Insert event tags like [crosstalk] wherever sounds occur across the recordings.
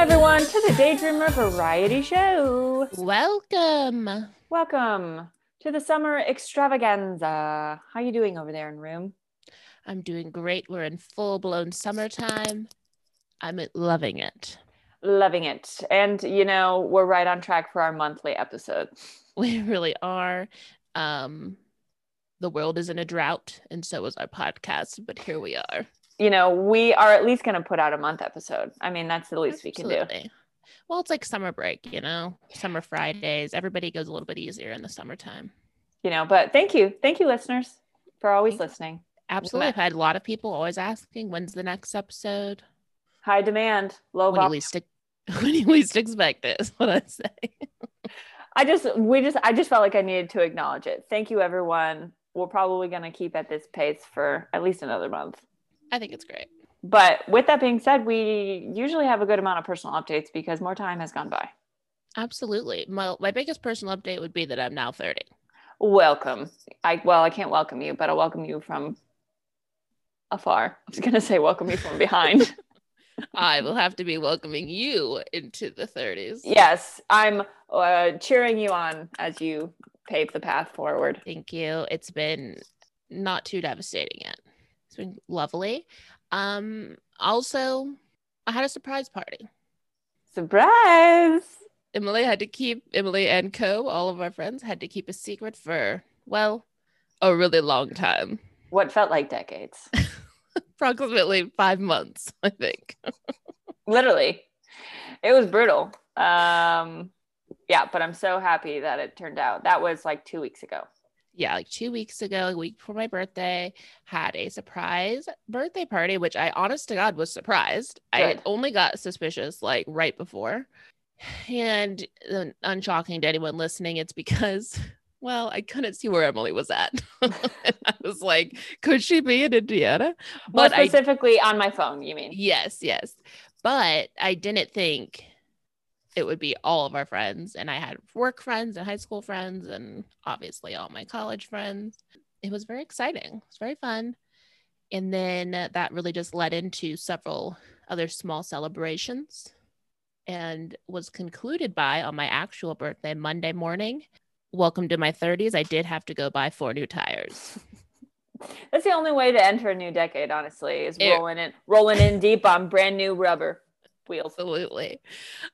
everyone, to the Daydreamer Variety Show. Welcome. Welcome to the summer extravaganza. How you doing over there in room? I'm doing great. We're in full blown summertime. I'm loving it. Loving it. And, you know, we're right on track for our monthly episode. [laughs] We really are. Um, the world is in a drought, and so is our podcast, but here we are. You know, we are at least going to put out a month episode. I mean, that's the least we can do. Absolutely. Well, it's like summer break, you know, summer Fridays. Everybody goes a little bit easier in the summertime. You know, but thank you. Thank you, listeners, for always listening. Absolutely. I've had a lot of people always asking, when's the next episode? High demand, low When least, [laughs] when you least expect it, is what I say. [laughs] I just, we just, I just felt like I needed to acknowledge it. Thank you, everyone. We're probably going to keep at this pace for at least another month. I think it's great. But with that being said, we usually have a good amount of personal updates because more time has gone by. Absolutely. My, my biggest personal update would be that I'm now 30. Welcome. I well, I can't welcome you, but I'll welcome you from afar. I was gonna say welcome you from behind. [laughs] [laughs] I will have to be welcoming you into the 30s. yes, I'm uh, cheering you on as you pave the path forward. Thank you. It's been not too devastating yet. It's been lovely. Um, also, I had a surprise party. Surprise! Emily had to keep Emily and Co. All of our friends had to keep a secret for well, a really long time, What felt like decades. [laughs] approximately five months, I think. Literally, it was brutal. Um, yeah, but I'm so happy that it turned out. That was like two weeks ago. Yeah, like two weeks ago, a week before my birthday, had a surprise birthday party, which I honest to God was surprised. I only got suspicious like right before. [sighs] And uh, unshocking to anyone listening, it's because, [laughs] well, I couldn't see where Emily was at. [laughs] I was like, could she be in Indiana? More But I specifically on my phone, you mean? Yes, yes. But I didn't think it would be all of our friends. And I had work friends and high school friends, and obviously all my college friends. It was very exciting. It was very fun. And then that really just led into several other small celebrations and was concluded by on my actual birthday, Monday morning. Welcome to my 30s. I did have to go buy four new tires. [laughs] That's the only way to enter a new decade, honestly, is It- rolling in rolling in deep on brand new rubber wheels. Absolutely.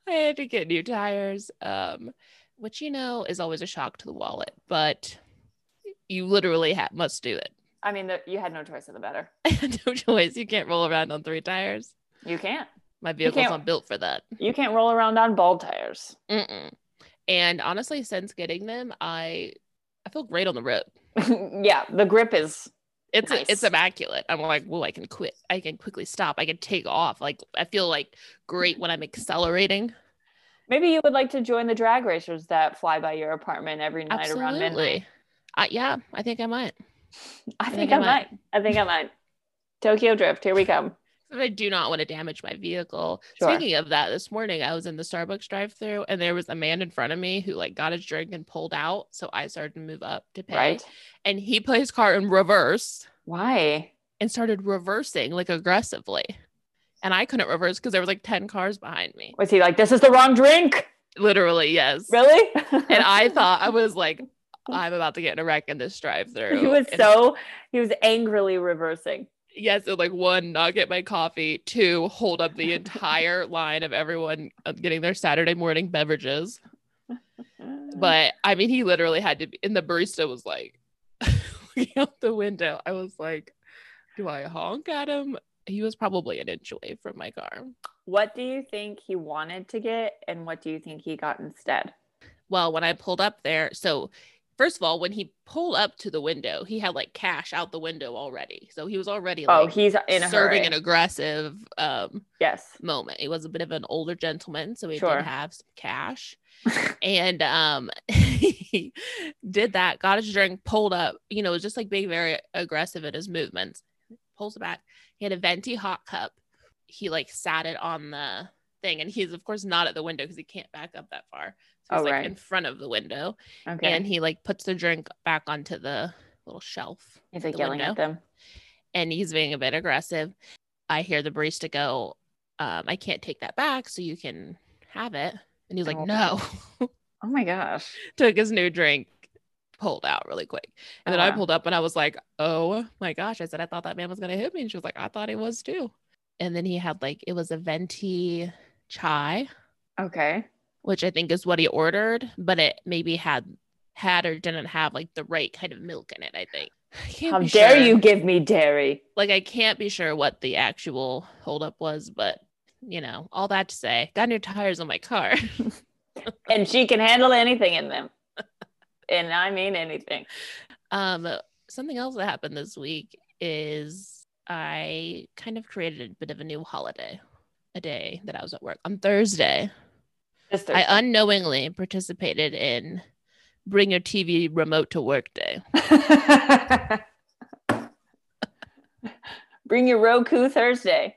I had to get new tires, um, which you know is always a shock to the wallet, but you literally ha- must do it. I mean, the, you had no choice of the better. [laughs] No choice. You can't roll around on three tires. You can't. My vehicle's not built for that. You can't roll around on bald tires. Mm-mm. And honestly, since getting them, I I feel great on the road. [laughs] yeah, the grip is It's Nice. it's immaculate. I'm like, whoa, I can quit. I can quickly stop. I can take off. Like I feel like great when I'm accelerating. maybe you would like to join the drag racers that fly by your apartment every night around midnight. Absolutely. I, yeah, I think I might. [laughs] I think think I I might. I think I might. Tokyo Drift, here we come. But I do not want to damage my vehicle. Sure. Speaking of that, this morning I was in the Starbucks drive-through and there was a man in front of me who like got his drink and pulled out. So I started to move up to pay. Right? And he put his car in reverse Why? and started reversing like aggressively. And I couldn't reverse because there was like 10 cars behind me. Was he like, this is the wrong drink? Literally, yes. Really? [laughs] And I thought I was like, [laughs] I'm about to get in a wreck in this drive-through. he was And so he was angrily reversing. Yes, like one, not get my coffee. Two, hold up the entire [laughs] line of everyone uh, getting their Saturday morning beverages. [laughs] But I mean, he literally had to be, and the barista was like [laughs] looking out the window. I was like, do I honk at him? He was probably an inch away from my car. what do you think he wanted to get and what do you think he got instead? Well, when I pulled up there, so first of all, when he pulled up to the window, he had like cash out the window already. So he was already like, Oh, he's in a serving hurry. an aggressive um yes. moment. He was a bit of an older gentleman, so he Sure. did have some cash. [laughs] and um he [laughs] did that, got his drink, pulled up, you know, was just like being very aggressive in his movements. Pulls it back. He had a venti hot cup. He like sat it on the thing, and he's of course not at the window because he can't back up that far. So he's Oh, like right. in front of the window. Okay. And he like puts the drink back onto the little shelf. he's like yelling window at them. and he's being a bit aggressive. I hear the barista go, um, I can't take that back, so you can have it. And he's like, Oh. no. [laughs] Oh my gosh. Took his new drink, pulled out really quick. And Oh, then I pulled up and I was like, oh my gosh. I said, I thought that man was going to hit me. And she was like, I thought he was too. And then he had like, it was a venti chai, Okay. Which I think is what he ordered, but it maybe had had or didn't have like the right kind of milk in it, I think. [sighs] I can't How be dare sure. you give me dairy? Like I can't be sure what the actual holdup was, but you know, all that to say, got new tires on my car. [laughs] And she can handle anything in them. and I mean anything. um something else that happened this week is I kind of created a bit of a new holiday, a day that I was at work on Thursday. I unknowingly participated in bring your TV remote to work day. [laughs] Bring your Roku Thursday.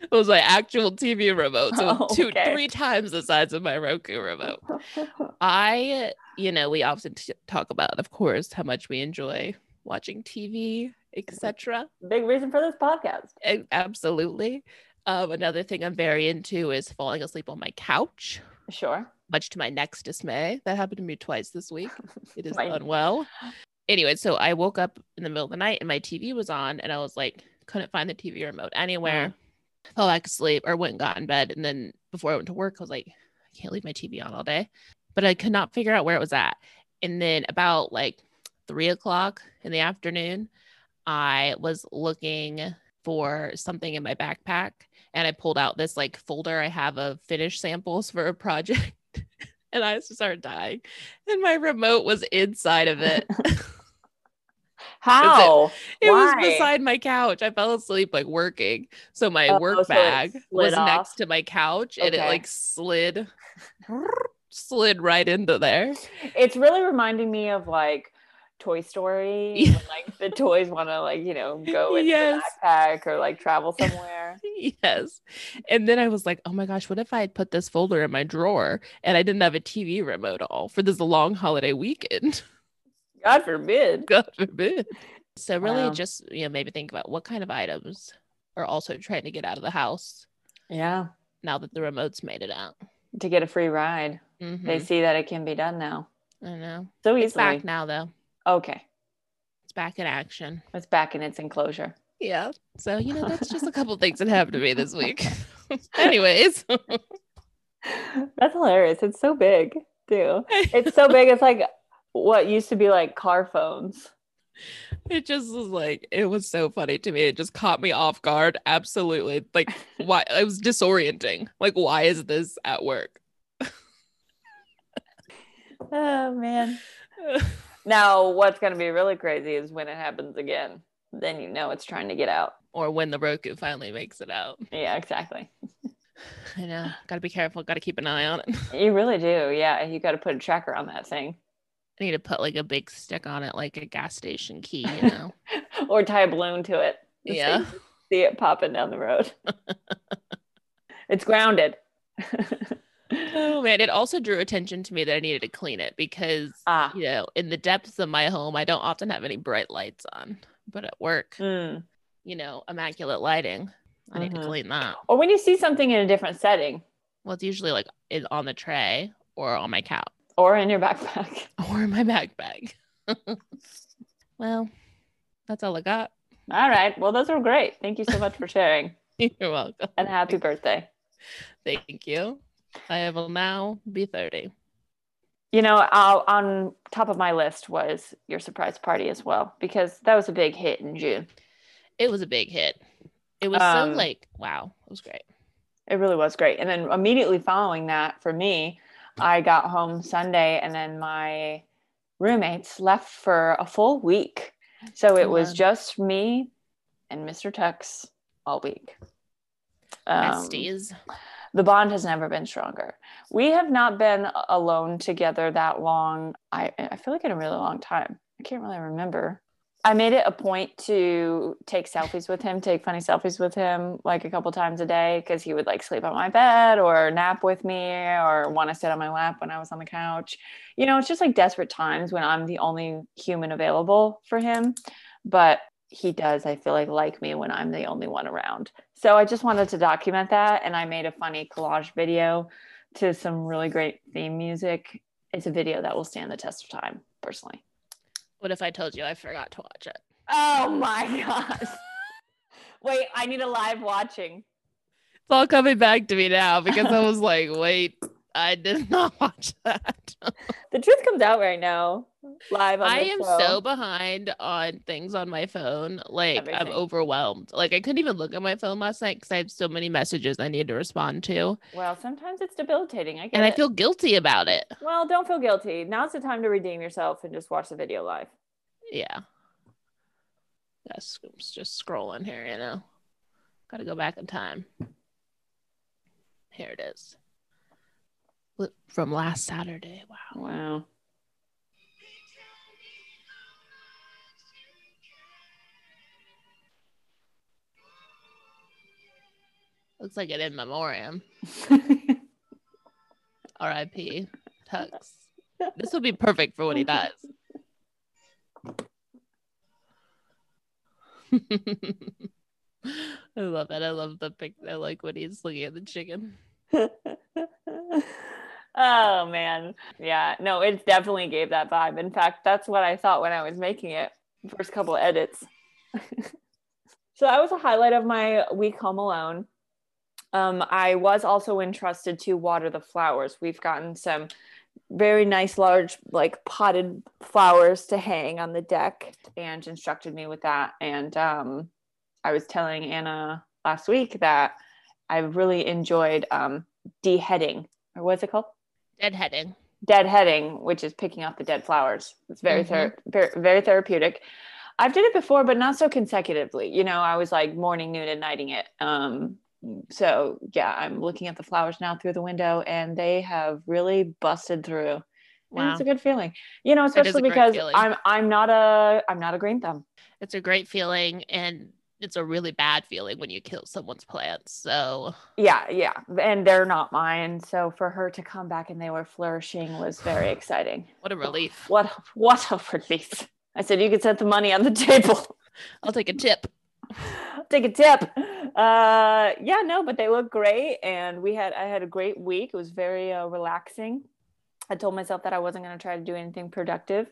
It was my actual TV remote, so Oh, two, okay. three times the size of my Roku remote. I, you know, we often t- talk about, of course, how much we enjoy watching TV, etc. Big reason for this podcast. Absolutely. Um, another thing I'm very into is falling asleep on my couch, Sure. much to my next dismay. That happened to me twice this week. [laughs] It is unwell. Anyway, so I woke up in the middle of the night and my TV was on, and I was like, couldn't find the TV remote anywhere. Uh-huh. Fell back asleep or went and got in bed. And then before I went to work, I was like, I can't leave my TV on all day. But I could not figure out where it was at. And then about like three o'clock in the afternoon, I was looking for something in my backpack and I pulled out this like folder I have of finished samples for a project. [laughs] and I just started dying. And my remote was inside of it. [laughs] How? It was beside my couch. I fell asleep like working. So my Oh, work so bag was off? next to my couch and it like slid [laughs] slid right into there. It's really reminding me of like Toy Story. [laughs] Yeah. When, like the toys want to like, you know, go in Yes. the backpack or like travel somewhere. [laughs] yes. And then I was like, oh my gosh, what if I had put this folder in my drawer and I didn't have a TV remote at all for this long holiday weekend? [laughs] God forbid. God forbid. So really Wow. just, you know, maybe think about what kind of items are also trying to get out of the house Yeah. now that the remote's made it out. To get a free ride. Mhm. They see that it can be done now. I know. So easily. back now though. Okay. It's back in action. It's back in its enclosure. Yeah. So, you know, that's just a couple [laughs] things that happened to me this week. [laughs] Anyways, [laughs] That's hilarious. It's so big, too. It's so big. It's like what used to be like car phones. it just was like, it was so funny to me. It just caught me off guard. Absolutely. Like, why? It was disorienting. Like, why is this at work? Oh, man. Now, what's going to be really crazy is when it happens again. Then you know it's trying to get out. or when the Roku finally makes it out. Yeah, exactly. I know. Got to be careful. Got to keep an eye on it. [laughs] You really do. Yeah. You got to put a tracker on that thing I need to put like a big stick on it, like a gas station key, you know? [laughs] or tie a balloon to it. [laughs] Yeah. can See it popping down the road. it's grounded. Oh man. It also drew attention to me that I needed to clean it because ah. you know, in the depths of my home, I don't often have any bright lights on. But at work, Mm. you know, immaculate lighting. I need Mhm. to clean that. Or when you see something in a different setting Well, it's usually like on the tray or on my couch or in your backpack. [laughs] or in my backpack. [laughs] well, that's all I got. All right. Well, those are great. Thank you so much for sharing. [laughs] You're welcome. And happy birthday. Thank you. I will now be 30. You know, I'll, on top of my list was your surprise party as well, because that was a big hit in June. It was a big hit. It was Um, so like, wow, it was great. It really was great. And then immediately following that, for me, I got home Sunday and then my roommates left for a full week. So it was just me and Mr. Tux all week. Um, Besties. The bond has never been stronger. We have not been alone together that long. I, I feel like in a really long time. I can't really remember. I made it a point to take selfies with him, take funny selfies with him like a couple times a day because he would like sleep on my bed or nap with me or want to sit on my lap when I was on the couch. You know, it's just like desperate times when I'm the only human available for him. But he does, I feel like, like me when I'm the only one around. So I just wanted to document that. And I made a funny collage video to some really great theme music. It's a video that will stand the test of time, personally. What if I told you I forgot to watch it? Oh my gosh. Wait, I need a live watching. It's all coming back to me now because I was like, wait, I did [laughs] not watch that. the truth comes out right now. Live I am show. so behind on things on my phone. Like Everything. I'm overwhelmed. Like I couldn't even look at my phone last night because I had so many messages I needed to respond to. Well, sometimes it's debilitating. I and it. I feel guilty about it. Well, don't feel guilty. Now's the time to redeem yourself and just watch the video live. Yeah. That's just scrolling here, you know. Got to go back in time. Here it is. From last Saturday. Wow. Wow. Looks like an in memoriam. [laughs] R.I.P. Tux. [laughs] This would be perfect for what he does. [laughs] I love it. I love the pic. I like when he's looking at the chicken. Oh man. Yeah. No, it definitely gave that vibe. In fact, that's what I thought when I was making it. First couple edits. [laughs] so that was a highlight of my week home alone. Um, I was also entrusted to water the flowers. We've gotten some very nice large like potted flowers to hang on the deck and instructed me with that and um, i was telling anna last week that i really enjoyed um, deheading or what's it called deadheading deadheading which is picking out the dead flowers it's very mm-hmm. ther- very, very therapeutic i've did it before but not so consecutively you know i was like morning noon and nighting it um, so yeah, I'm looking at the flowers now through the window and they have really busted through. Wow. And it's a good feeling. You know, especially because I'm I'm not a I'm not a green thumb. It's a great feeling and it's a really bad feeling when you kill someone's plants. So yeah, yeah. And they're not mine. So for her to come back and they were flourishing was very [sighs] exciting. What a relief. What what a relief. I said you could set the money on the table. [laughs] I'll take a tip. [laughs] take a tip. Uh, yeah, no, but they look great, and we had I had a great week. It was very uh, relaxing. I told myself that I wasn't going to try to do anything productive,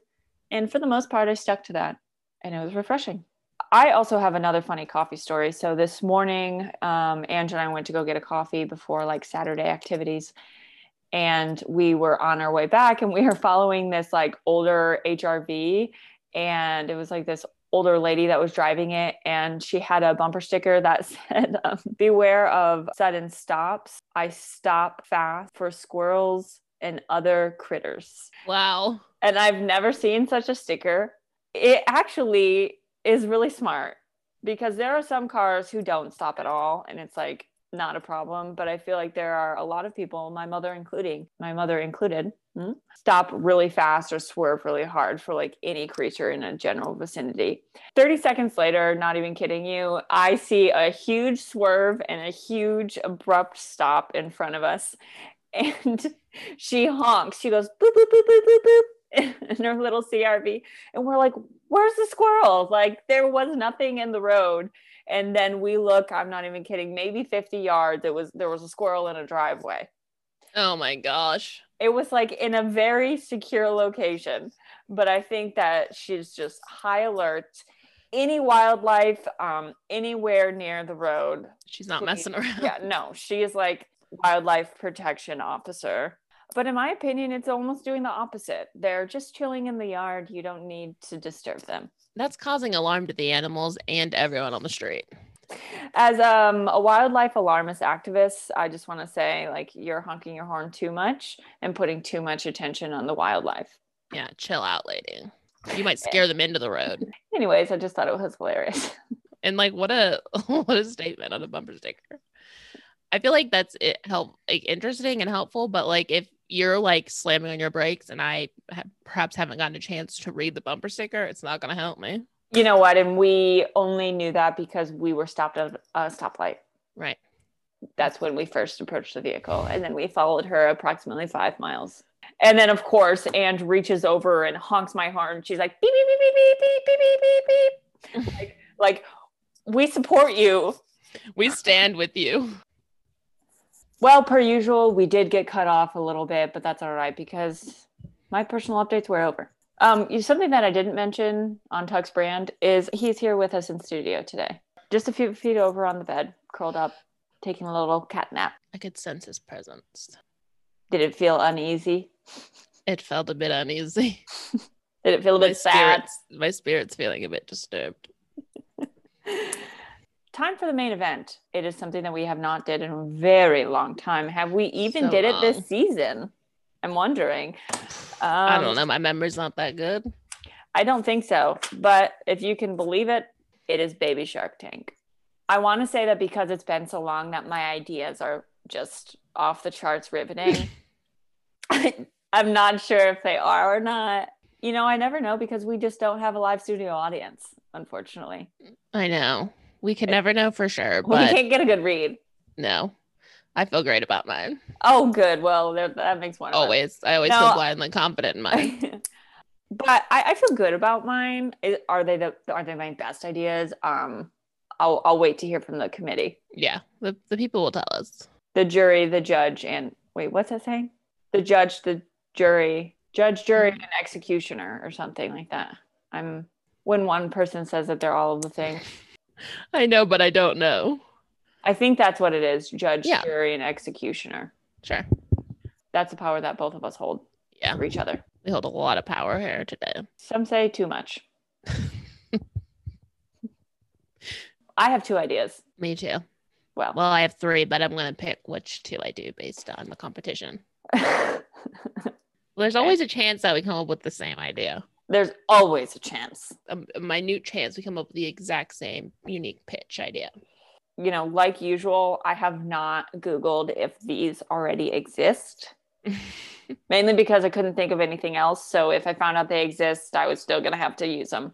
and for the most part, I stuck to that, and it was refreshing. I also have another funny coffee story. So this morning, um, Ange and I went to go get a coffee before like Saturday activities, and we were on our way back, and we were following this like older HRV, and it was like this older lady that was driving it. And she had a bumper sticker that [laughs] said um, beware of sudden stops. I stop fast for squirrels and other critters. Wow. And i've never seen such a sticker. It actually is really smart because there are some cars who don't stop at all and it's like not a problem but i feel like there are a lot of people my mother including my mother included hmm, stop really fast or swerve really hard for like any creature in a general vicinity. 30 seconds later not even kidding you i see a huge swerve and a huge abrupt stop in front of us. And [laughs] she honks. She goes boop boop boop boop boop boop [laughs] in her little crv and we're like where's the squirrel like there was nothing in the road. And then we look i'm not even kidding maybe 50 yards it was there was a squirrel in a driveway. Oh my gosh. It was like in a very secure location but i think that she's just high alert. Any wildlife um anywhere near the road she's not messing [laughs] around. Yeah no she is like wildlife protection officer but in my opinion it's almost doing the opposite they're just chilling in the yard you don't need to disturb them that's causing alarm to the animals and everyone on the street. As um, a wildlife alarmist activist, I just want to say, like, you're honking your horn too much and putting too much attention on the wildlife. Yeah, chill out, lady. You might scare them into the road. [laughs] Anyways, I just thought it was hilarious. And like, what a [laughs] what a statement on a bumper sticker. I feel like that's it help like interesting and helpful, but like if you're like slamming on your brakes and I have, perhaps haven't gotten a chance to read the bumper sticker, it's not going to help me. You know what? And we only knew that because we were stopped at a stoplight. Right. That's when we first approached the vehicle. And then we followed her approximately five miles. And then, of course, and reaches over and honks my horn. She's like, beep, beep, beep, beep, beep, beep, beep, beep, beep. [laughs] like, Like, we support you. We stand with you. Well, per usual, we did get cut off a little bit, but that's all right because my personal updates were over. Um, something that I didn't mention on Tux's brand is he's here with us in studio today, just a few feet over on the bed, curled up, taking a little cat nap. I could sense his presence. Did it feel uneasy? It felt a bit uneasy. [laughs] Did it feel a My bit sad? my spirit's feeling a bit disturbed. [laughs] Time for the main event. It is something that we have not did in a very long time. Have we even So did it this season? I'm wondering. Um, I don't know. My memory's not that good. I don't think so. But if you can believe it, it is Baby Shark Tank. I want to say that because it's been so long that my ideas are just off the charts riveting. [laughs] I'm not sure if they are or not. You know, I never know because we just don't have a live studio audience, unfortunately. I know. We can never know for sure, we can't get a good read. no. I feel great about mine. Oh, good. Well, there- that makes one. of. Always. I always No. feel blindly confident in mine. [laughs] but I, I feel good about mine. Are they the are they my best ideas? Um, I'll I'll wait to hear from the committee, yeah. The, the people will tell us. the jury, the judge, and wait, what's that saying? The judge, the jury, judge, jury, and executioner, or something like that. I'm when one person says that they're all of the things. [laughs] [laughs] I know, but I don't know. I think that's what it is: judge, Yeah. jury, and executioner. Sure. That's the power that both of us hold Yeah. for each other. We hold a lot of power here today. Some say too much. [laughs] I have two ideas. Me too. Well, Well, I have three, but I'm going to pick which two I do based on the competition. [laughs] There's always a chance that we come up with the same idea. There's always a chance. A, a minute chance we come up with the exact same unique pitch idea. You know, like usual, I have not Googled if these already exist, [laughs] mainly because I couldn't think of anything else. So if I found out they exist, I was still going to have to use them.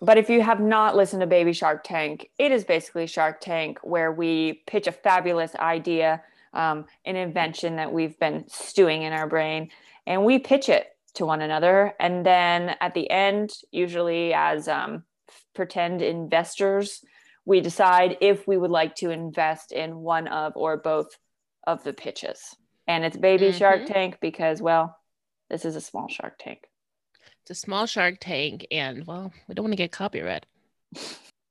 But if you have not listened to Baby Shark Tank, it is basically Shark Tank where we pitch a fabulous idea, um, an invention that we've been stewing in our brain, and we pitch it to one another. And then at the end, usually as um, pretend investors, we decide if we would like to invest in one of or both of the pitches. And it's Baby Shark Mhm. Tank because, well, this is a small Shark Tank. It's a small shark tank, and well, we don't want to get copyright. [laughs]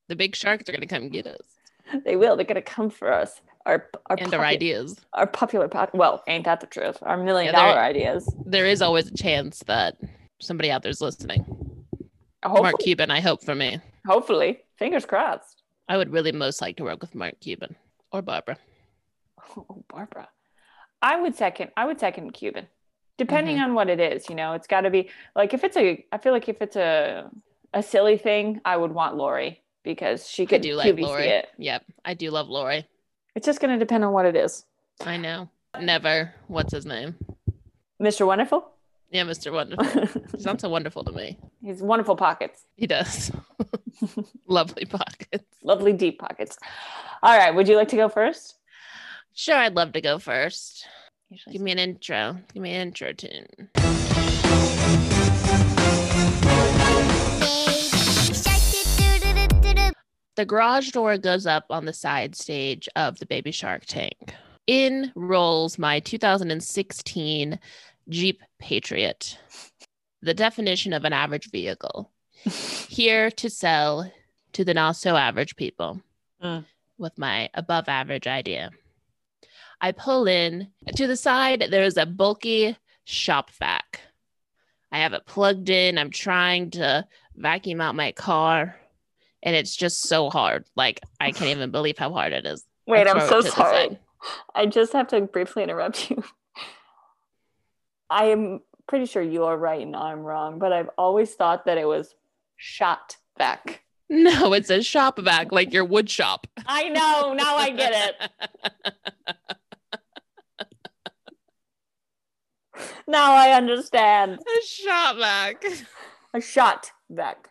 The big sharks are going to come get us They will. They're gonna come for us. Our our, and our ideas. our popular pod. Well, ain't that the truth? Our million Yeah, dollar ideas. There is always a chance that somebody out there's listening. Hopefully, Mark Cuban, I hope for me. hopefully, fingers crossed. I would really most like to work with Mark Cuban or Barbara. [laughs] Oh, Barbara. I would second. I would second Cuban, depending Mm-hmm. on what it is. You know, it's got to be like if it's a. I feel like if it's a a silly thing, I would want Lori because she I could do like Lori. it. Yep, I do love Lori. It's just going to depend on what it is. I know. Never. What's his name? Mr. Wonderful. Yeah, Mr. Wonderful. [laughs] Sounds so wonderful to me. He's wonderful pockets, He does. [laughs] Lovely pockets. lovely deep pockets. All right, would you like to go first? Sure, I'd love to go first. Usually Give me an intro. Give me an intro tune. The garage door goes up on the side stage of the Baby Shark tank. In rolls my 2016 Jeep Patriot, the definition of an average vehicle. [laughs] Here to sell to the not so average people Mm. with my above average idea. I pull in to the side, there's a bulky shop vac. I have it plugged in. I'm trying to vacuum out my car, and it's just so hard. Like, I can't even believe how hard it is. Wait, I'm so sorry. I just have to briefly interrupt you. I am pretty sure you are right and I'm wrong, but I've always thought that it was shot vac. No, it's a shop vac, like your wood shop. I know. Now I get it. Now I understand. a shop vac. A shot vac.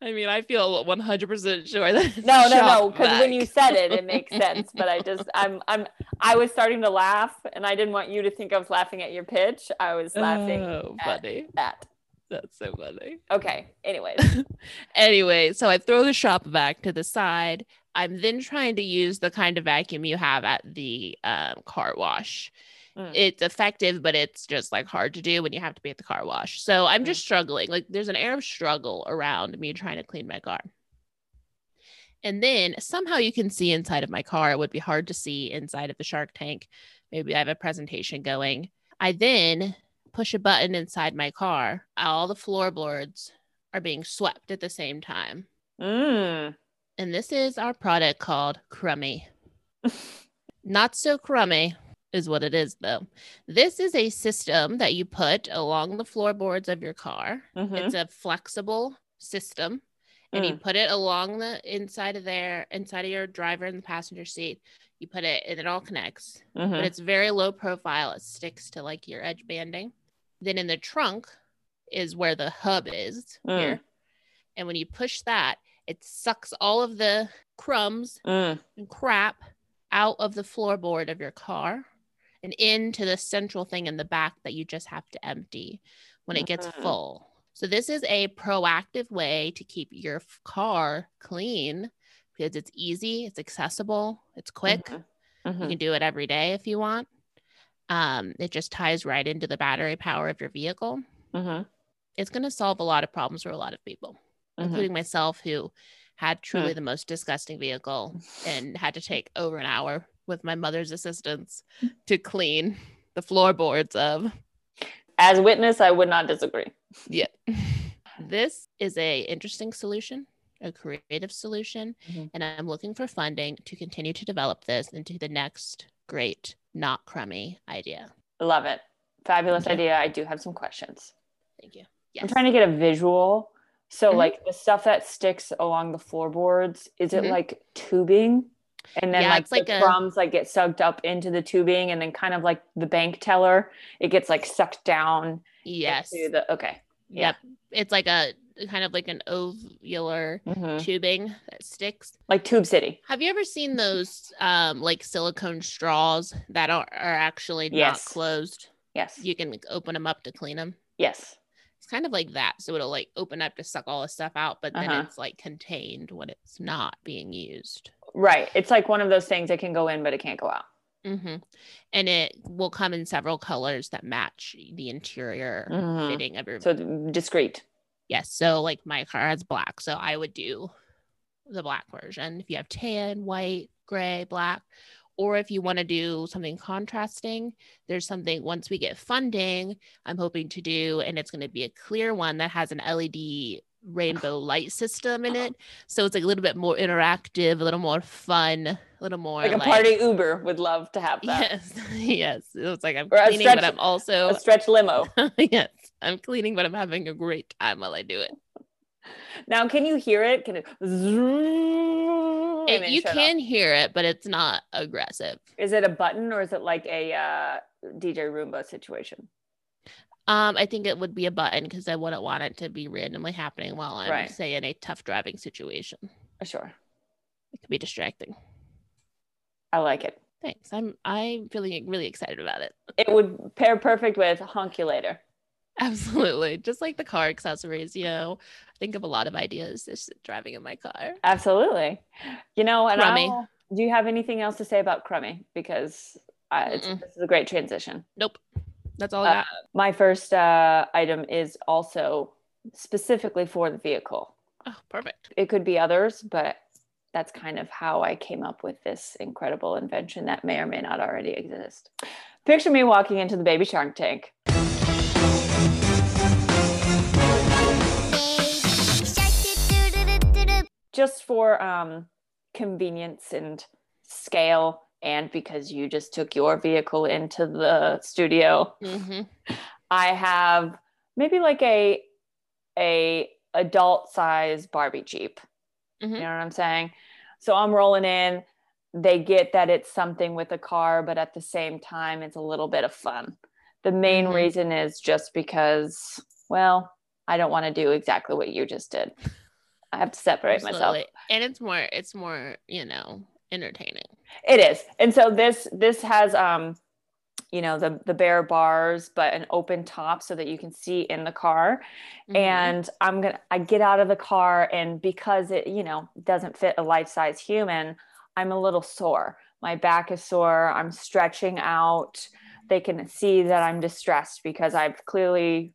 I mean, I feel 100% sure that No, no, no. Because when you said it, it [laughs] makes sense. But I just, I'm, I'm, I was starting to laugh, and I didn't want you to think I was laughing at your pitch. I was laughing Oh, at funny. that. That's so funny. Okay. Anyways. [laughs] anyway, so I throw the shop vac to the side. I'm then trying to use the kind of vacuum you have at the um, car wash. Mm. It's effective, but it's just like hard to do when you have to be at the car wash. So I'm Mm. just struggling. Like there's an air of struggle around me trying to clean my car. And then somehow you can see inside of my car. It would be hard to see inside of the shark tank. Maybe I have a presentation going. I then push a button inside my car. All the floorboards are being swept at the same time. Mm. And this is our product called Crummy. [laughs] Not so crummy is what it is, though. This is a system that you put along the floorboards of your car. Mhm. It's a flexible system, and you put it along the inside of there, inside of your driver and the passenger seat. You put it, and it all connects. Mhm. But it's very low profile. It sticks to like your edge banding. Then in the trunk is where the hub is Mm. here. And when you push that, it sucks all of the crumbs Mm. and crap out of the floorboard of your car and into the central thing in the back that you just have to empty when it gets Mhm. full. So this is a proactive way to keep your car clean because it's easy, it's accessible, it's quick. Mhm. You Mhm. can do it every day if you want. Um, it just ties right into the battery power of your vehicle. It's going to solve a lot of problems for a lot of people, including myself, who had truly the most disgusting vehicle and had to take over an hour with my mother's assistance to clean the floorboards of. As witness, I would not disagree. Yeah. [laughs] this is a interesting solution, a creative solution, Mhm. and I'm looking for funding to continue to develop this into the next great, not crummy idea. Love it. Fabulous Thank idea. I do have some questions. Thank you. I'm trying to get a visual. So, Mhm. like the stuff that sticks along the floorboards, is it Mhm. like tubing? And then Yeah, like it's like the a- crumbs like get sucked up into the tubing, and then kind of like the bank teller, it gets like sucked down yes. into the okay. Yep. It's like a kind of like an ovular Mhm. tubing that sticks. Like Tube City. Have you ever seen those um like silicone straws that are, are actually Yes. not closed? Yes. You can like, open them up to clean them. yes. It's kind of like that. So it'll like open up to suck all the stuff out, but then Uh-huh. it's like contained when it's not being used. Right. It's like one of those things that can go in, but it can't go out. hmm And it will come in several colors that match the interior Mhm. fitting of your So discreet. Yes. So like my car has black. So I would do the black version. If you have tan, white, gray, black, or if you want to do something contrasting, there's something once we get funding, I'm hoping to do, and it's going to be a clear one that has an LED rainbow light system in it. So it's like a little bit more interactive, a little more fun, a little more Like a party Uber would love to have that. Yes. [laughs] yes. It's like I'm Or cleaning, stretch- but I'm also A stretch limo. [laughs] yes, I'm cleaning, but I'm having a great time while I do it. Now, can you hear it? Can it? It- you shut off? can hear it, but it's not aggressive. Is it a button or is it like a uh, DJ Roomba situation? Um, I think it would be a button because I wouldn't want it to be randomly happening while I'm, Right. say, in a tough driving situation. Sure, It could be distracting. I like it. Thanks. I'm I'm feeling really excited about it. It would pair perfect with Honkulator. [laughs] Absolutely, just like the car accessories. You know, I think of a lot of ideas just driving in my car. Absolutely. You know, and Crummy. I'll- do you have anything else to say about Crummy? Because it's, this is a great transition. Nope, that's all I Uh. My first uh, item is also specifically for the vehicle. Oh, perfect. It could be others, but that's kind of how I came up with this incredible invention that may or may not already exist. Picture me walking into the baby shark tank. Just for um, convenience and scale, and because you just took your vehicle into the studio, hmm I have maybe like a a adult size Barbie Jeep. Mhm. You know what I'm saying? So I'm rolling in. They get that it's something with a car, but at the same time, it's a little bit of fun. The main Mhm. reason is just because, well, I don't want to do exactly what you just did. I have to separate myself. And it's more, it's more, you know, entertaining. It is. And so this this has um you know the the bare bars but an open top so that you can see in the car Mhm. and i'm gonna i get out of the car and because it you know doesn't fit a life size human i'm a little sore my back is sore i'm stretching out they can see that i'm distressed because i've clearly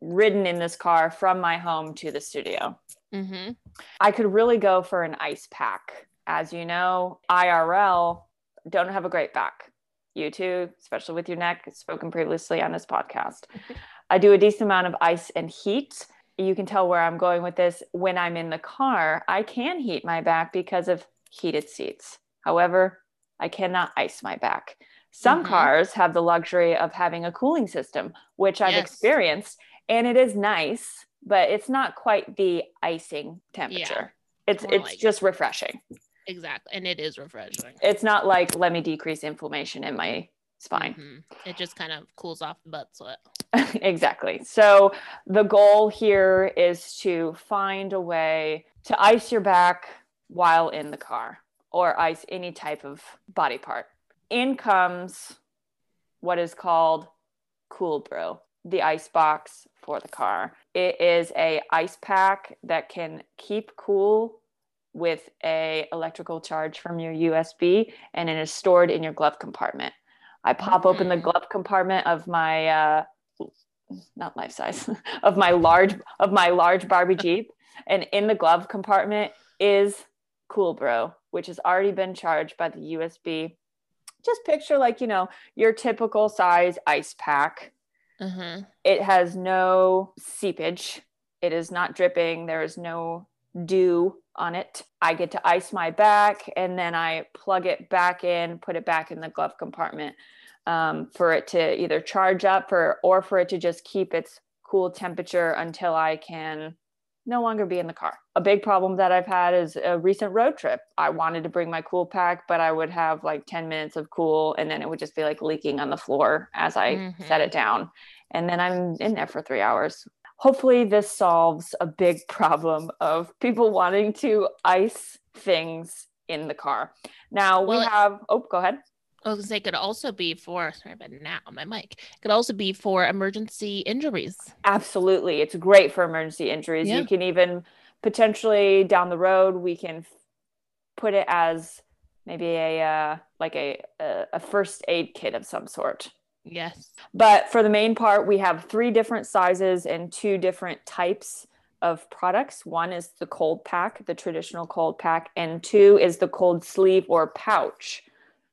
ridden in this car from my home to the studio Mhm. I could really go for an ice pack. As you know, IRL don't have a great back. You too, especially with your neck, spoken previously on this podcast. [laughs] I do a decent amount of ice and heat. You can tell where I'm going with this. When I'm in the car, I can heat my back because of heated seats. However, I cannot ice my back. Some Mhm. cars have the luxury of having a cooling system, which I've Yes. experienced, and it is nice, but it's not quite the icing temperature. It's more it's like- just refreshing. Exactly. And it is refreshing. It's not like let me decrease inflammation in my spine. Mhm. It just kind of cools off the butt sweat. [laughs] exactly. So the goal here is to find a way to ice your back while in the car or ice any type of body part. In comes what is called Cool Brew, the ice box for the car. It is a ice pack that can keep cool with a electrical charge from your USB and it is stored in your glove compartment. I pop open the Mm. glove compartment of my uh not life size [laughs] of my large of my large Barbie [laughs] Jeep and in the glove compartment is Cool Bro, which has already been charged by the USB. Just picture like, you know, your typical size ice pack Uh-huh. it has no seepage. It is not dripping. There is no dew on it. I get to ice my back and then I plug it back in, put it back in the glove compartment um, for it to either charge up for, or for it to just keep its cool temperature until I can no longer be in the car. A big problem that I've had is a recent road trip. I wanted to bring my cool pack, but I would have like 10 minutes of cool and then it would just be like leaking on the floor as I set Mhm. it down. And then I'm in there for three hours. Hopefully, this solves a big [laughs] problem of people wanting to ice things in the car. Now Well, we have, oh, go ahead. I was gonna say it could also be for sorry about now my mic. It could also be for emergency injuries. Absolutely. It's great for emergency injuries. Yeah. You can even potentially down the road, we can put it as maybe a, uh, like a, a, a first aid kit of some sort. Yes. But for the main part, we have three different sizes and two different types of products. One is the cold pack, the traditional cold pack, and two is the cold sleeve or pouch.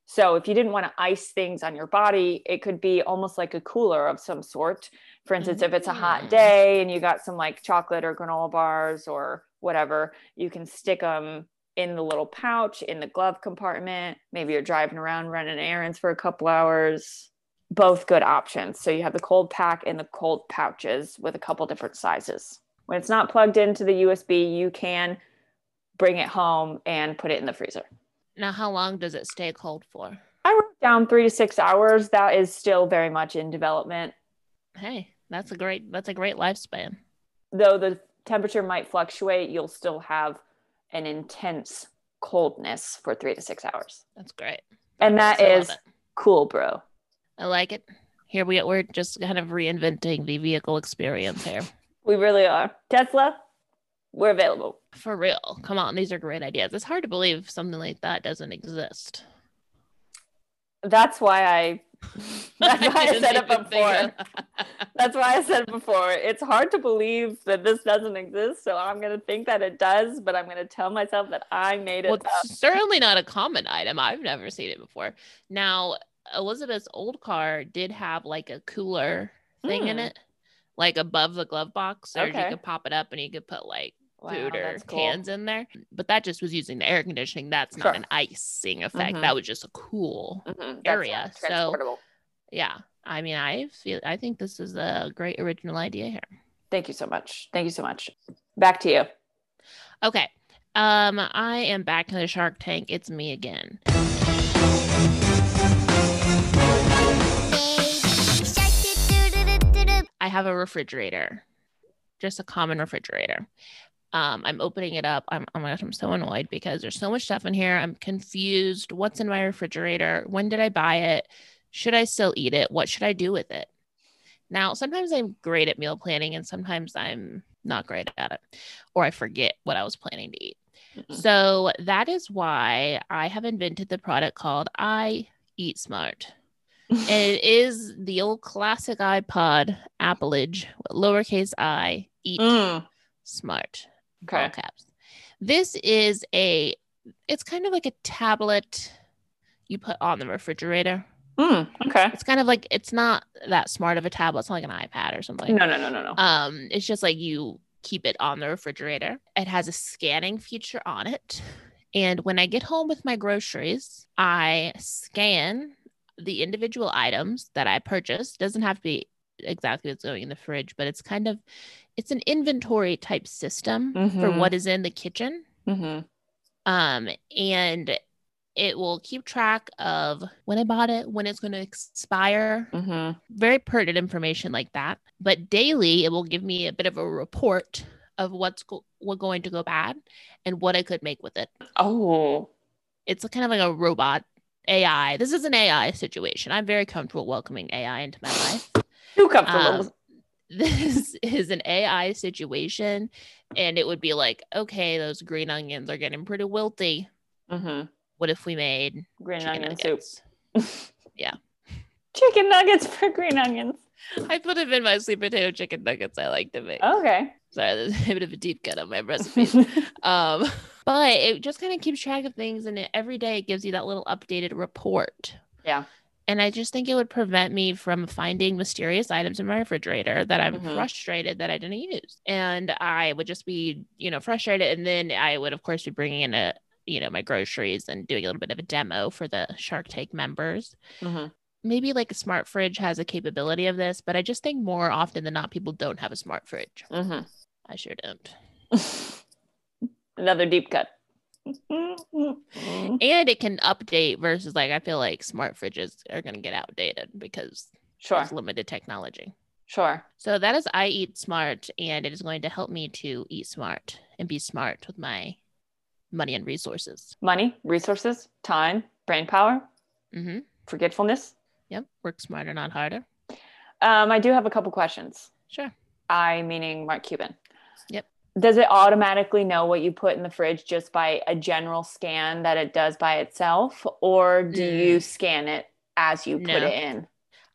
So if you didn't want to ice things on your body, it could be almost like a cooler of some sort. For instance, if it's a hot Mm. day and you got some like chocolate or granola bars or whatever, you can stick them in the little pouch in the glove compartment. Maybe you're driving around running errands for a couple hours both good options. So you have the cold pack and the cold pouches with a couple different sizes. When it's not plugged into the USB, you can bring it home and put it in the freezer. Now how long does it stay cold for? I wrote down three to six hours. That is still very much in development, Hey, that's a great that's a great lifespan. though the temperature might fluctuate. You'll still have an intense coldness for three to six hours, That's great. and that I love cool, bro. I like it. Here we are. we're just kind of reinventing the vehicle experience here. We really are. Tesla, we're available. For real. Come on, these are great ideas. It's hard to believe something like that doesn't exist. That's why I. [laughs] That's why I didn't said it before. [laughs] That's why I said it before, it's hard to believe that this doesn't exist. So I'm going to think that it does, but I'm going to tell myself that I made it well, up. it's certainly not a common item. I've never seen it before. Now, Elizabeth's old car did have like a cooler thing in Hmm. it, like above the glove box, or Okay. you could pop it up and you could put like Wow, food or cool. cans in there. But that just was using the air conditioning. That's Sure. not an icing effect. Mhm. That was just a cool. Mhm, area, so- Yeah. I mean, I feel I think this is a great original idea here. Thank you so much. Thank you so much. Back to you. Okay. Um, I am back in the Shark Tank. It's me again. I have a refrigerator, just a common refrigerator. Um, I'm opening it up. I'm, oh my gosh, I'm so annoyed because there's so much stuff in here. I'm confused. What's in my refrigerator? When did I buy it? Should I still eat it? What should I do with it? Now, sometimes I'm great at meal planning and sometimes I'm not great at it, or I forget what I was planning to eat. Mm-hmm. So that is why I have invented the product called I Eat Smart. And it [laughs] is the old classic iPod Appleage, lowercase i, eat mm. smart. Okay. All caps. This is a, it's kind of like a tablet you put on the refrigerator. Mm, okay. It's kind of like it's not that smart of a tablet. It's not like an iPad or something. No, no, no, no, no. Um, it's just like you keep it on the refrigerator. It has a scanning feature on it. And when I get home with my groceries, I scan the individual items that I purchased. Doesn't have to be exactly what's going in the fridge, but it's kind of it's an inventory type system mm-hmm. for what is in the kitchen. Mm-hmm. Um, and it will keep track of when I bought it, when it's going to expire. Mm-hmm. Very pertinent information like that. But daily, it will give me a bit of a report of what's go- what going to go bad and what I could make with it. Oh, it's kind of like a robot AI. This is an AI situation. I'm very comfortable welcoming AI into my life. Too comfortable. Um, [laughs] this is an AI situation, and it would be like, okay, those green onions are getting pretty wilty. Mm-hmm what if we made green onion nuggets? soup? [laughs] yeah. Chicken nuggets for green onions. I put them in my sweet potato chicken nuggets I like to make. Okay. Sorry, there's a bit of a deep cut on my recipe. [laughs] um, but it just kind of keeps track of things and it, every day it gives you that little updated report. Yeah. And I just think it would prevent me from finding mysterious items in my refrigerator that I'm mm-hmm. frustrated that I didn't use. And I would just be, you know, frustrated. And then I would, of course, be bringing in a, you know my groceries and doing a little bit of a demo for the Shark Tank members. Mm-hmm. Maybe like a smart fridge has a capability of this, but I just think more often than not, people don't have a smart fridge. Mm-hmm. I sure don't. [laughs] Another deep cut. [laughs] and it can update versus like I feel like smart fridges are going to get outdated because sure. there's limited technology. Sure. So that is I eat smart, and it is going to help me to eat smart and be smart with my money and resources. Money, resources, time, brain power, mm-hmm. forgetfulness. Yep. Work smarter, not harder. Um, I do have a couple questions. Sure. I meaning Mark Cuban. Does it automatically know what you put in the fridge just by a general scan that it does by itself, or do mm. you scan it as you put it in?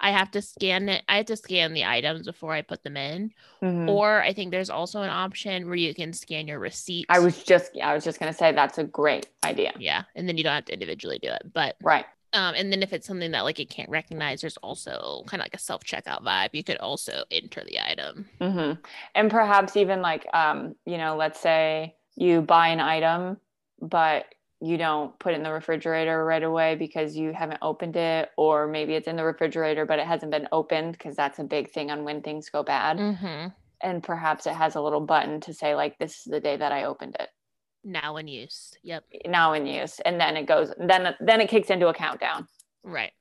I have to scan it. I have to scan the items before I put them in. Mm-hmm. Or I think there's also an option where you can scan your receipt. I was just I was just gonna say that's a great idea. Yeah. And then you don't have to individually do it. But right. Um, and then if it's something that like it can't recognize, there's also kind of like a self checkout vibe. You could also enter the item. Mm-hmm. And perhaps even like um, you know, let's say you buy an item, but you don't put it in the refrigerator right away because you haven't opened it or maybe it's in the refrigerator but it hasn't been opened because that's a big thing on when things go bad mm-hmm. and perhaps it has a little button to say like this is the day that i opened it now in use yep now in use and then it goes then then it kicks into a countdown right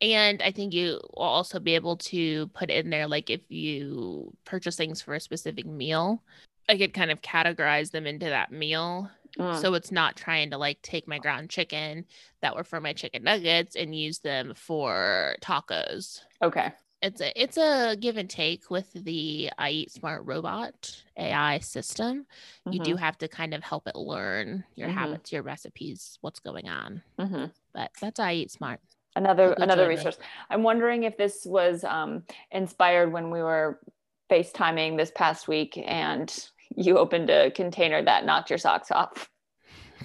and i think you will also be able to put in there like if you purchase things for a specific meal i could kind of categorize them into that meal Mm. So it's not trying to like take my ground chicken that were for my chicken nuggets and use them for tacos. Okay. It's a it's a give and take with the I Eat Smart robot AI system. Mm-hmm. You do mm-hmm. have to kind of help it learn your mm-hmm. habits, your recipes, what's going on. Mm-hmm. But that's I Eat Smart. Another another resource. I'm wondering if this was um, inspired when we were FaceTiming this past week and you opened a container that knocked your socks off. [laughs]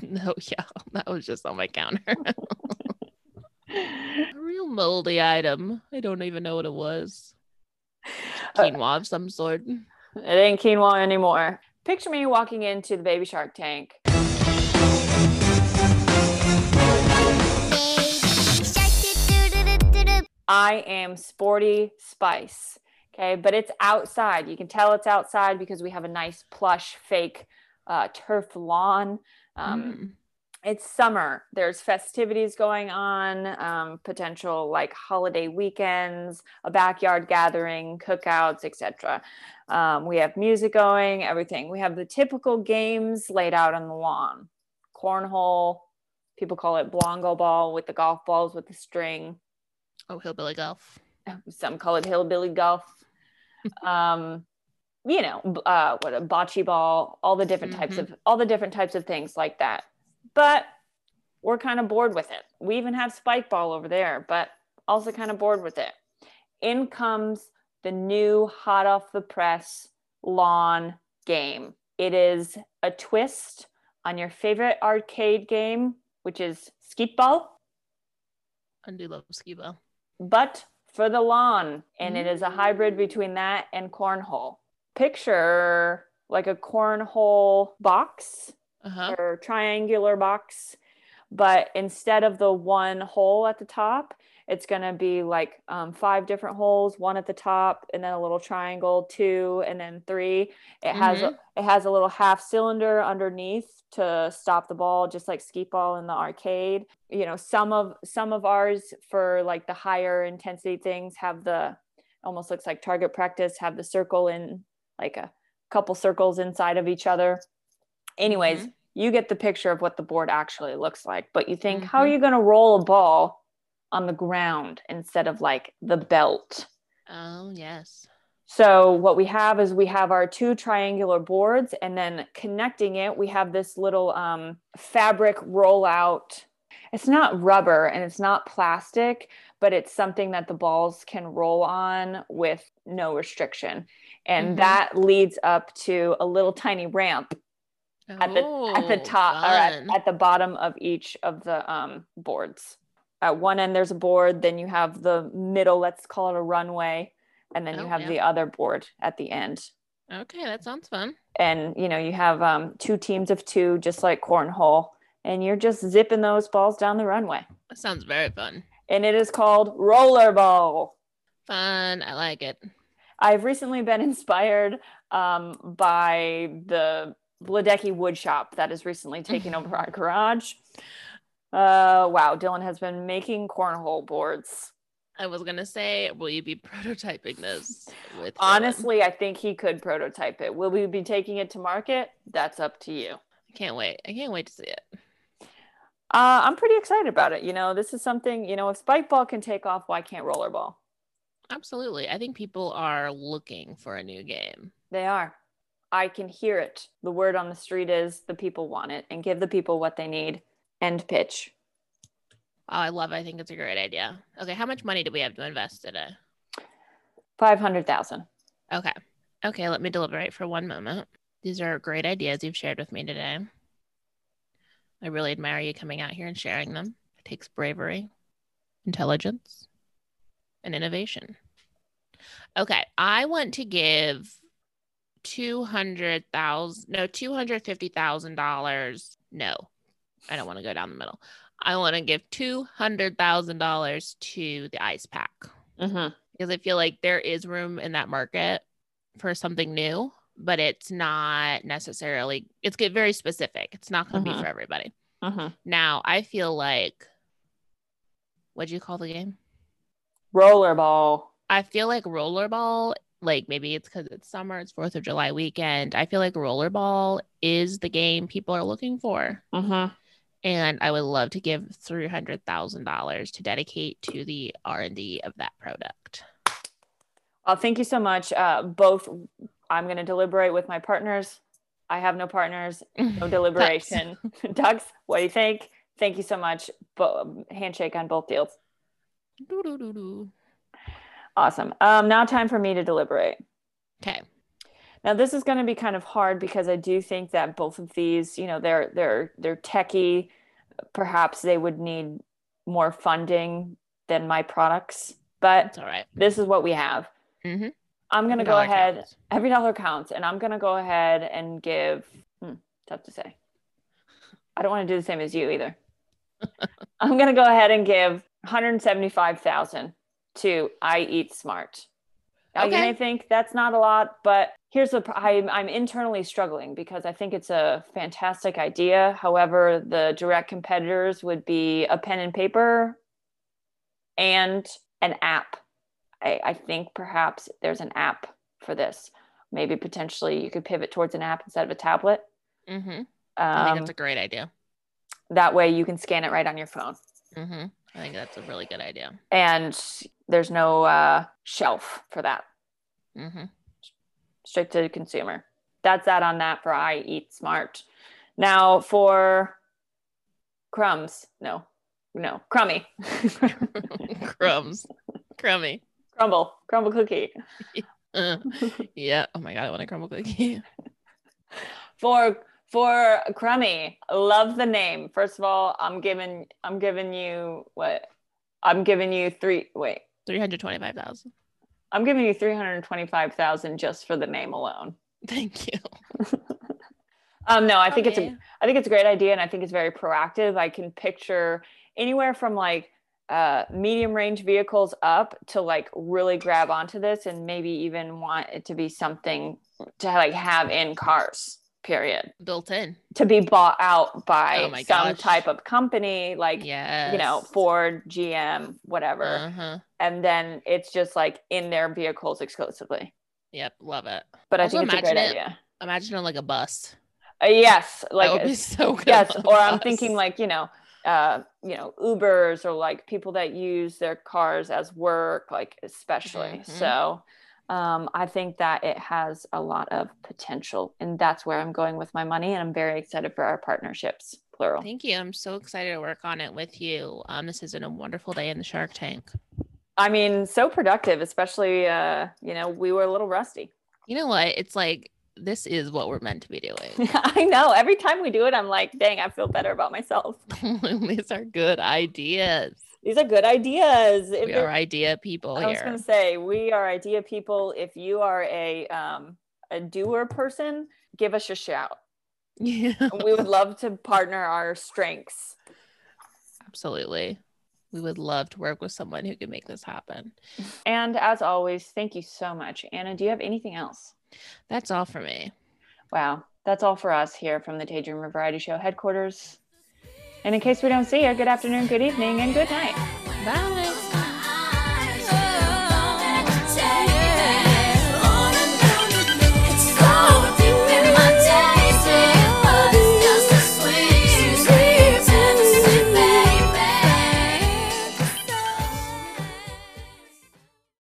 No, yeah, [laughs] that was just on my counter. [laughs] [laughs] a real moldy item. I don't even know what it was. Uh, quinoa of some sort. It ain't quinoa anymore. Picture me walking into the baby shark tank. I am Sporty Spice. Okay, but it's outside. You can tell it's outside because we have a nice plush fake uh, turf lawn. Um, mm. It's summer. There's festivities going on, um, potential like holiday weekends, a backyard gathering, cookouts, etc. Um, we have music going, everything. We have the typical games laid out on the lawn. Cornhole, people call it blongo ball with the golf balls with the string Oh, hillbilly golf. [laughs] Some call it hillbilly golf. [laughs] um, you know, uh, what a bocce ball, all the different types Mhm. of all the different types of things like that. But we're kind of bored with it. We even have spike ball over there, but also kind of bored with it. In comes the new hot off the press lawn game. It is a twist on your favorite arcade game, which is skee ball, I do love skee ball. but for the lawn. And it is a mm. hybrid between that and cornhole. Picture like a cornhole box Uh huh. or triangular box, but instead of the one hole at the top, it's going to be like um, five different holes, one at the top, and then a little triangle, two, and then three. It has a, it has a little half cylinder underneath to stop the ball, just like skee ball in the arcade. You know, some of some of ours for like the higher intensity things have the almost looks like target practice, have the circle in like a couple circles inside of each other. Anyways, you get the picture of what the board actually looks like, but you think, how are Mhm. you going to roll a ball on the ground instead of like the belt? Oh yes. So, what we have is we have our two triangular boards, and then connecting it, we have this little um, fabric rollout. It's not rubber and it's not plastic, but it's something that the balls can roll on with no restriction. And Mhm. that leads up to a little tiny ramp at the at the Oh, top or at, at the bottom of each of the um, boards. At one end there's a board, then you have the middle, let's call it a runway, and then you Oh, have yeah. the other board at the end. Okay, that sounds fun. And you know, you have um, two teams of two, just like cornhole, and you're just zipping those balls down the runway. That sounds very fun. And it is called rollerball. Fun. I like it. I've recently been [laughs] inspired um, by the Vladecki wood shop that has recently [laughs] taken over our garage. Uh, wow, Dylan has been making cornhole boards. I was gonna say, will you be prototyping this with Dylan? Honestly, I think he could prototype it. Will we be taking it to market? That's up to you. I can't wait. I can't wait to see it. Uh, I'm pretty excited about it. You know, this is something, you know, if spike ball can take off, why can't rollerball? Absolutely. I think people are looking for a new game. They are. I can hear it. The word on the street is the people want it and give the people what they need. End pitch. Oh, I love it. I think it's a great idea. Okay, how much money do we have to invest today? 500,000. Okay. Okay, let me deliberate for one moment. These are great ideas you've shared with me today. I really admire you coming out here and sharing them. It takes bravery, intelligence, and innovation. Okay, I want to give two hundred thousand no two hundred fifty thousand dollars. No, I don't want to go down the middle. I want to give two hundred thousand dollars to the ice pack Mm-hmm. because I feel like there is room in that market for something new, but it's not necessarily it's get very specific. It's not going to Mhm. be for everybody. Mm-hmm. Now, I feel like what'd you call the game? Rollerball. I feel like rollerball, like maybe it's because it's summer, it's Fourth of July weekend. I feel like rollerball is the game people are looking for, Mm-hmm. and I would love to give three hundred thousand dollars to dedicate to the R and D of that product. Well, thank you so much. Uh, both, I'm going to deliberate with my partners. I have no partners, no [laughs] deliberation. [laughs] Tux, what do you think? Thank you so much. Bo- handshake on both deals. Doo-doo-doo-doo. Awesome. Um, now, time for me to deliberate. Okay. Now, this is going to be kind of hard because I do think that both of these, you know, they're they're they're techie. Perhaps they would need more funding than my products, but That's all right. this is what we have. Mhm. I'm going to go ahead. counts. Every dollar counts, and I'm going to go ahead and give. Hmm, tough to say. I don't want to do the same as you either. [laughs] I'm going to go ahead and give 175,000 to I Eat Smart. Now you may think that's not a lot, but here's the I'm, I'm internally struggling because I think it's a fantastic idea. However, the direct competitors would be a pen and paper and an app. I, I think perhaps there's an app for this. Maybe potentially you could pivot towards an app instead of a tablet. Mm-hmm. I think Um, that's a great idea. that way you can scan it right on your phone. Mm-hmm. I think that's a really good idea. And there's no uh, shelf for that. hmm Straight to consumer. That's that on that for I Eat Smart. Now for crumbs. No, no, crummy. [laughs] Crumbs. Crummy. Crumble, crumble cookie. [laughs] Yeah. Oh my god, I want a crumble cookie. For for crummy, love the name. First of all, I'm giving I'm giving you what? I'm giving you three. Wait, Three hundred twenty-five thousand. I'm giving you three hundred twenty-five thousand just for the name alone. [laughs] Thank you. [laughs] Um, no, I think it's a I think it's a great idea, and I think it's very proactive. I can picture anywhere from like uh, medium range vehicles up to like really grab onto this, and maybe even want it to be something to like have in cars. Period. built in. To be bought out by Oh some gosh. type of company, like Yeah. you know Ford, GM, whatever, Uh-huh. and then it's just like in their vehicles exclusively. Yep. Love it. But I Also think it's a great imagine it- idea. Imagine on like a bus. Uh, yes, Like like that would be so good. yes or i'm thinking like you know uh you know ubers or like people that use their cars as work like especially Mhm. so um i think that it has a lot of potential and that's where i'm going with my money and i'm very excited for our partnerships plural Thank you. I'm so excited to work on it with you. Um, this has been a wonderful day in the Shark Tank. i mean so productive especially uh you know we were a little rusty You know what? It's like this is what we're meant to be doing. [laughs] i know every time we do it i'm like dang i feel better about myself [laughs] These are good ideas. These are good ideas If We they're- idea people here. I was going to say we are idea people. If you are a um, a doer person, give us a shout. [laughs] Yeah, We would love to partner our strengths. absolutely. We would love to work with someone who can make this happen. And as always, thank you so much, Anna. Do you have anything else? That's all for me. Wow, that's all for us here from the Daydreamer Variety Show headquarters. And in case we don't see you, good afternoon, good evening, and good night. Bye.